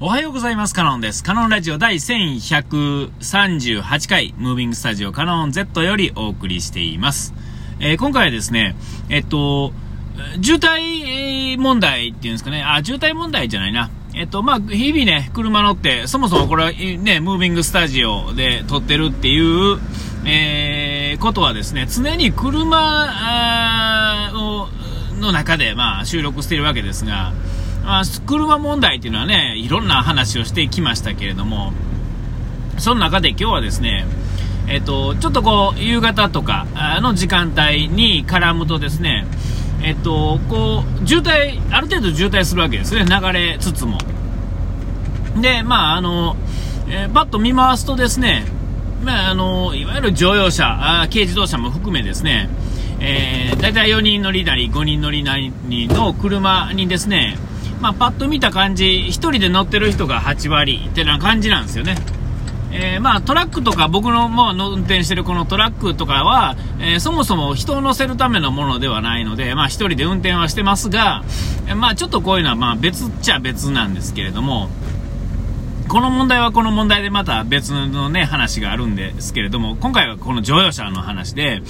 おはようございます。カノンです。カノンラジオ第1138回、ムービングスタジオカノン Z よりお送りしています。えー今回はですね、えっと、渋滞問題っていうんですかね、あ、渋滞問題じゃないな。えっと、まあ、日々ね、車乗って、そもそもこれはね、ムービングスタジオで撮ってるっていう、えーことはですね、常に車をの中で、まあ、収録しているわけですが、あ、車問題っていうのはね、いろんな話をしてきましたけれども、その中で今日はですね、えっと、ちょっとこう、夕方とかの時間帯に絡むとですね、えっと、こう、渋滞、ある程度渋滞するわけですね、流れつつも。で、まあ、あの、えーパッと見回すとですね、まあ、あの、いわゆる乗用車、あ軽自動車も含めですね、えー、だいたい4人乗りなり5人乗りなりの車にですね、まあ、パッと見た感じ、1人で乗ってる人が8割ってな感じなんですよね。えーまあ、トラックとか僕のもう運転してるこのトラックとかは、えーそもそも人を乗せるためのものではないので、まあ、一人で運転はしてますが、えーまあ、ちょっとこういうのはまあ別っちゃ別なんですけれども、この問題はこの問題でまた別のね、話があるんですけれども、今回はこの乗用車の話で、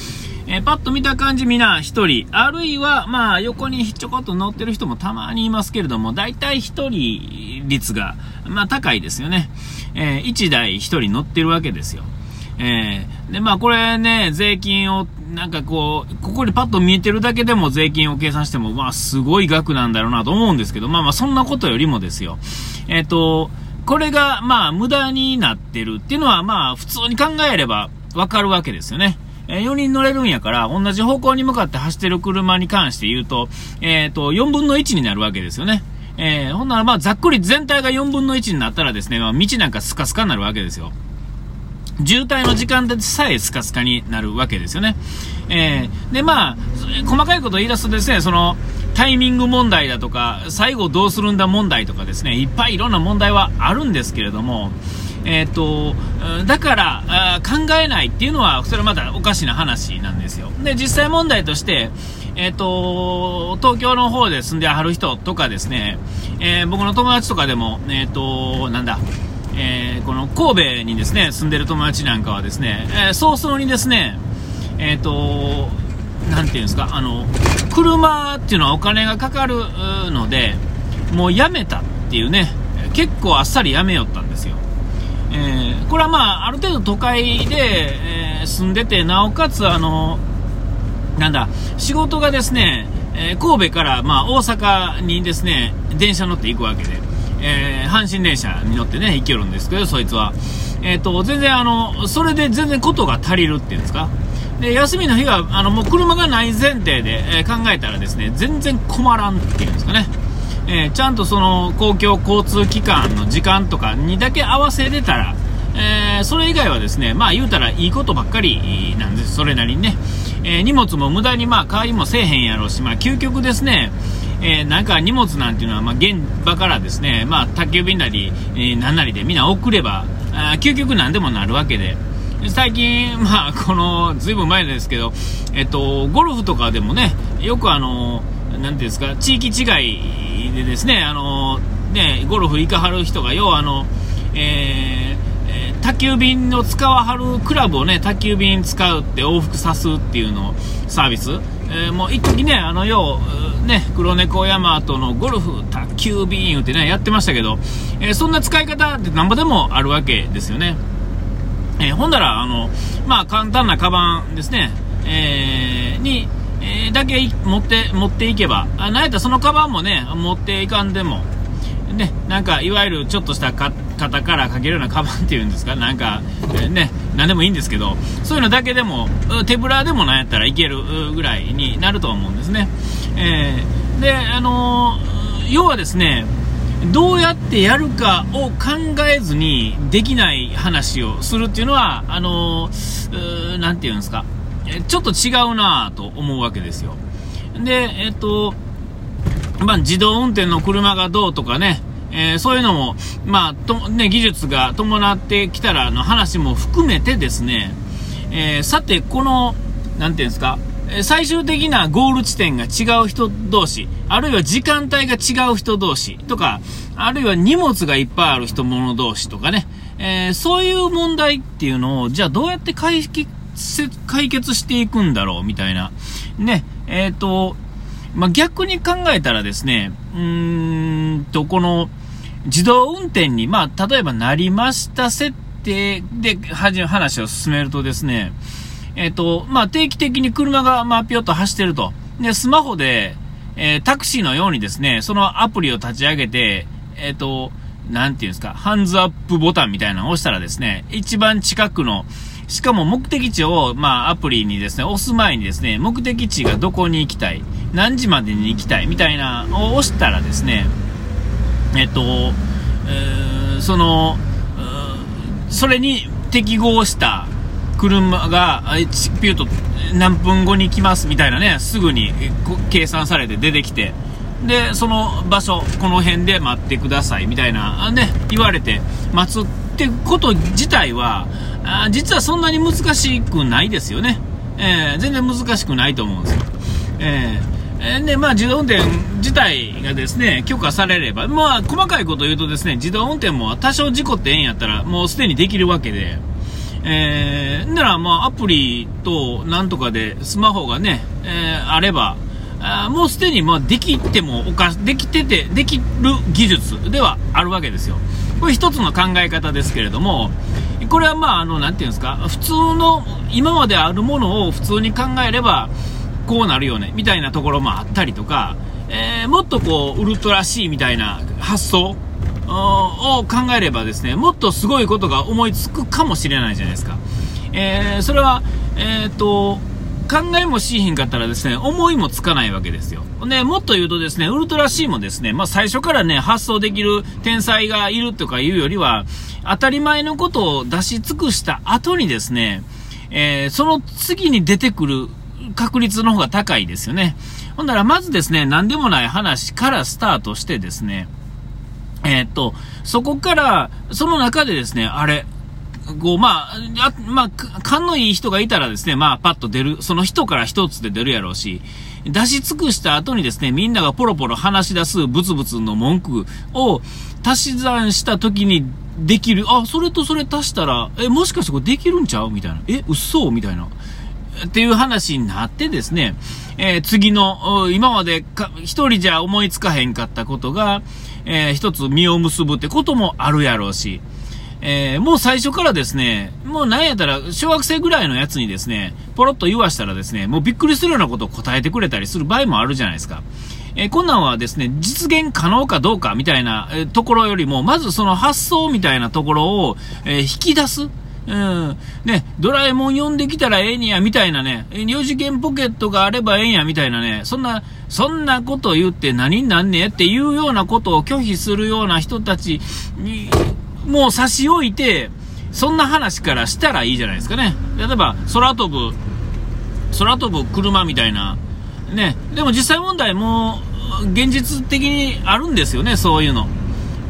えーパッと見た感じみんな一人、あるいはまあ横にちょこっと乗ってる人もたまにいますけれども、大体一人率が、まあ高いですよね。えー一台一人乗ってるわけですよ。えーで、まあこれね、税金を、なんかこう、ここにパッと見えてるだけでも税金を計算しても、まあすごい額なんだろうなと思うんですけど、まあまあそんなことよりもですよ。えっ、と、これがまあ無駄になってるっていうのはまあ普通に考えればわかるわけですよね。え4人乗れるんやから、同じ方向に向かって走ってる車に関して言うと、えっ、と、4分の1になるわけですよね。えーほんならまあざっくり全体が4分の1になったらですね、まあ道なんかスカスカになるわけですよ。渋滞の時間でさえスカスカになるわけですよね。えーで、まあ、細かいことを言い出すとですね、その、タイミング問題だとか、最後どうするんだ問題とかですね、いっぱいいろんな問題はあるんですけれども、えっ、と、だからあ考えないっていうのは、それはまだおかしな話なんですよ。で、実際問題として、えっ、と、東京の方で住んではる人とかですね、えー僕の友達とかでも、えっ、と、なんだ、えーこの神戸にですね住んでる友達なんかはですね、えー早々にですねえっ、となんていうんですかあの車っていうのはお金がかかるのでもうやめたっていうね結構あっさりやめよったんですよえーこれはまあある程度都会で、えー住んでてなおかつあのなんだ、仕事がですね、えー神戸から、まあ、大阪にですね、電車乗って行くわけで、え阪神電車に乗ってね、行けるんですけど、そいつは。えっ、と、全然あの、それで全然ことが足りるっていうんですか？で、休みの日は、あの、もう車がない前提で、え考えたらですね、全然困らんっていうんですかね。えーちゃんとその公共交通機関の時間とかにだけ合わせれたら、えーそれ以外はですね、まあ言うたらいいことばっかりなんです、それなりにね。えー荷物も無駄にまあ買いもせえへんやろうし、まあ究極ですね、えーなんか荷物なんていうのは、まあ現場からですね、まあ宅急便なり、えー何なりでみんな送れば、あ究極なんでもなるわけで、最近、まあ、この、ずいぶん前ですけど、えっと、ゴルフとかでもね、よくあの、なんていうんですか、地域違いでですね、あの、ね、ゴルフ行かはる人が、要はあの、えーえー宅急便を使わはるクラブをね、宅急便使うって往復さすっていうのサービス。えーもう一時ね、あの、要、うね、黒猫ヤマトのゴルフ宅急便言うてね、やってましたけど、えーそんな使い方ってなんぼでもあるわけですよね。えーほんだら、あの、まあ、簡単なカバンですね、えーに、えだけ持って、持っていけば、あなんやったらそのカバンもね、持っていかんでも、ね、なんか、いわゆるちょっとしたか肩からかけるようなカバンっていうんですか、なんか、えーね、なんでもいいんですけど、そういうのだけでも、手ぶらでもなんやったらいけるぐらいになると思うんですね。えーで、あのー要はですね、どうやってやるかを考えずにできない話をするっていうのは、あのーていうんですか、ちょっと違うなぁと思うわけですよ。で、えっと、まあ、自動運転の車がどうとかね、えーそういうのも、まあとね、技術が伴ってきたらの話も含めてですね、えーさて、この、なんていうんですか、最終的なゴール地点が違う人同士、あるいは時間帯が違う人同士とか、あるいは荷物がいっぱいある人物同士とかね、えー、そういう問題っていうのを、じゃあどうやって解決、解決していくんだろうみたいな。ね、えっ、ー、と、まあ、逆に考えたらですね、うーんと、この自動運転に、まあ、例えばなりました設定で話を進めるとですね、えっ、ー、と、まあ、定期的に車が、まあ、ぴょっと走ってると。で、スマホで、えー、タクシーのようにですね、そのアプリを立ち上げて、えっ、と、なんていうんですか、ハンズアップボタンみたいなのを押したらですね、一番近くの、しかも目的地を、まあ、アプリにですね、押す前にですね、目的地がどこに行きたい、何時までに行きたい、みたいなを押したらですね、えっと、えー、その、それに適合した車が、ピューと何分後に来ますみたいなね、すぐに計算されて出てきて、で、その場所、この辺で待ってくださいみたいな、ね、言われて待つってこと自体は、あ実はそんなに難しくないですよね。えー、全然難しくないと思うんですよ。えー、で、まあ、自動運転自体がですね、許可されれば、まあ、細かいこと言うとですね、自動運転も多少事故ってええんやったら、もうすでにできるわけで、えー、なら、まあ、アプリとなんとかでスマホがね、えー、あれば、あもうすでに、まあ、できてもおか、できてて、できる技術ではあるわけですよ。これ一つの考え方ですけれども、これはまあ、あの、なんていうんですか、普通の、今まであるものを普通に考えれば、こうなるよね、みたいなところもあったりとか、えー、もっとこう、ウルトラ C みたいな発想を考えればですね、もっとすごいことが思いつくかもしれないじゃないですか。えー、それは、えっ、と、考えもしひんかったらですね、思いもつかないわけですよ。で、もっと言うとですね、ウルトラ C もですね、まあ最初からね、発想できる天才がいるとかいうよりは、当たり前のことを出し尽くした後にですね、えー、その次に出てくる確率の方が高いですよね。ほんならまずですね、何でもない話からスタートしてですね、えー、っと、そこから、その中でですね、あれ、こう、まあ、あまあ、勘のいい人がいたらですね、まあ、パッと出る、その人から一つで出るやろうし、出し尽くした後にですね、みんながポロポロ話し出すブツブツの文句を足し算した時にできる、あ、それとそれ足したら、え、もしかしてこれできるんちゃう？みたいな。え、嘘？みたいな。っていう話になってですね、えー、次の、今までか一人じゃ思いつかへんかったことが、えー、一つ実を結ぶってこともあるやろうし、えー、もう最初からですね、もうなんやったら、小学生ぐらいのやつにですね、ポロッと言わしたらですね、もうびっくりするようなことを答えてくれたりする場合もあるじゃないですか。えー、こんなんはですね、実現可能かどうかみたいな、えー、ところよりも、まずその発想みたいなところを、えー、引き出す。うん。ね、ドラえもん呼んできたらええにや、みたいなね、4次元ポケットがあればええんや、みたいなね、そんな、そんなこと言って何になんねっていうようなことを拒否するような人たちに、もう差し置いて、そんな話からしたらいいじゃないですかね。例えば、空飛ぶ、空飛ぶ車みたいな、ね。でも実際問題も、現実的にあるんですよね、そういうの。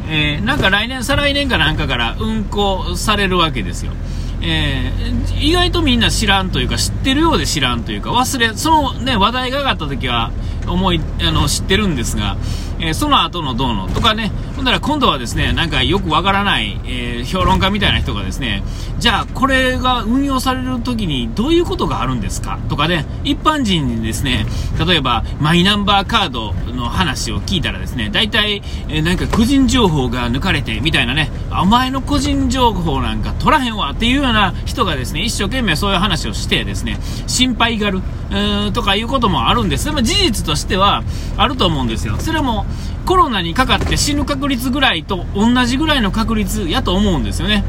えー、なんか来年、再来年かなんかから運行されるわけですよ。えー、意外とみんな知らんというか、知ってるようで知らんというか、忘れ、そのね、話題が上がった時は、思い、あの、知ってるんですが、えー、その後のどうのとかね、ほんなら今度はですね、なんかよくわからない、えー、評論家みたいな人がですね、じゃあこれが運用される時にどういうことがあるんですかとかね、一般人にですね、例えばマイナンバーカードの話を聞いたらですね、大体、えー、なんか個人情報が抜かれてみたいなね、お前の個人情報なんか取らへんわっていうような人がですね、一生懸命そういう話をしてですね、心配がる、うーんとかいうこともあるんです。でも事実としてはあると思うんですよ。それもコロナにかかって死ぬ確率ぐらいと同じぐらいの確率やと思うんですよね。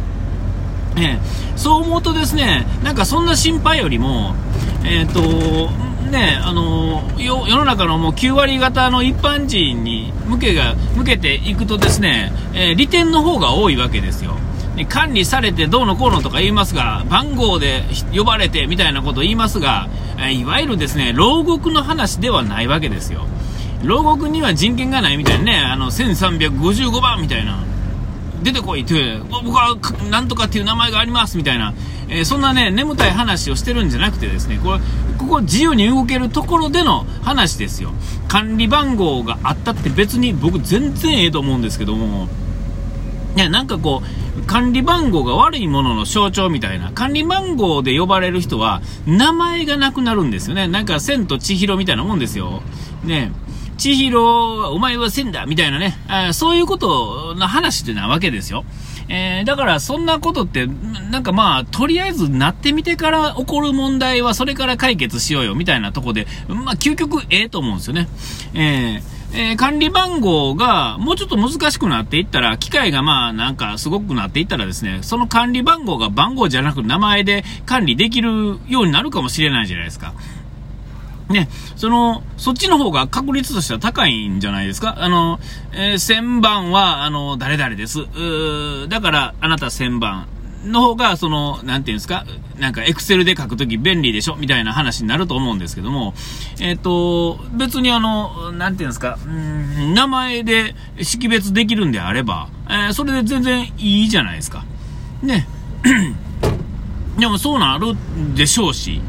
えー、そう思うとですね、なんかそんな心配よりも、えっ、ー、と、ね、あの世の中のもう9割方の一般人に向けが向けていくとですね、えー、利点の方が多いわけですよ。管理されてどうのこうのとか言いますが、番号で呼ばれてみたいなことを言いますが、いわゆるですね、牢獄の話ではないわけですよ。牢獄には人権がないみたいなね、あの、1355番みたいな、出てこいって、僕はなんとかっていう名前がありますみたいな、えー、そんなね、眠たい話をしてるんじゃなくてですね、これ、ここ自由に動けるところでの話ですよ。管理番号があったって別に僕全然ええと思うんですけども、ね、なんかこう、管理番号が悪いものの象徴みたいな、管理番号で呼ばれる人は、名前がなくなるんですよね。なんか、千と千尋みたいなもんですよ。ね。千尋は、お前は千だみたいなね、あそういうことの話ってなわけですよ。えー、だからそんなことって、なんかまあ、とりあえずなってみてから起こる問題はそれから解決しようよみたいなとこで、まあ、究極ええと思うんですよね。えーえー、管理番号がもうちょっと難しくなっていったら、機械がまあなんかすごくなっていったらですね、その管理番号が番号じゃなく名前で管理できるようになるかもしれないじゃないですか。ね、その、そっちの方が確率としては高いんじゃないですか？あの、えー、1000番は、あの、誰々です。うだから、あなた1000番の方が、その、なんていうんですか？なんか、エクセルで書くとき便利でしょ？みたいな話になると思うんですけども、えっ、ー、と、別にあの、なんていうんですか、うん、名前で識別できるんであれば、えー、それで全然いいじゃないですか。ね。でもそうなるでしょうし、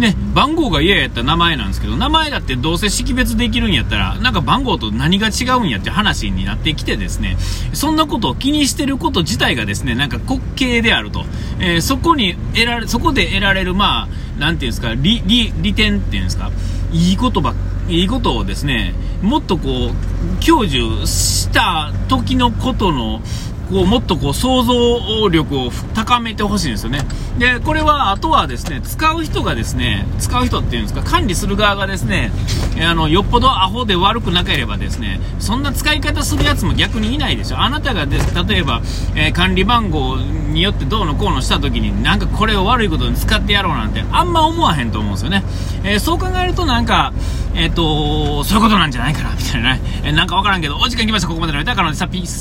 ね、番号が嫌やったら名前なんですけど、名前だってどうせ識別できるんやったら、なんか番号と何が違うんやって話になってきてですね、そんなことを気にしてること自体がですね、なんか滑稽であると。えー、そこに得られ、そこで得られる、まあ、なんていうんですか、利、利、利点っていうんですか、いいことば、いいことをですね、もっとこう、享受した時のことの、こうもっとこう想像力を高めてほしいんですよね。で、これはあとはですね、使う人がですね、使う人っていうんですか、管理する側がですね、あの、よっぽどアホで悪くなければですね、そんな使い方するやつも逆にいないでしょ。あなたがです、例えば、えー、管理番号によってどうのこうのした時になんかこれを悪いことに使ってやろうなんてあんま思わへんと思うんですよね。えー、そう考えるとなんか、えっ、ー、とそういうことなんじゃないかな、みたいなね。えなんかわからんけど、お時間来ました。ここまでの歌からさ、ピース。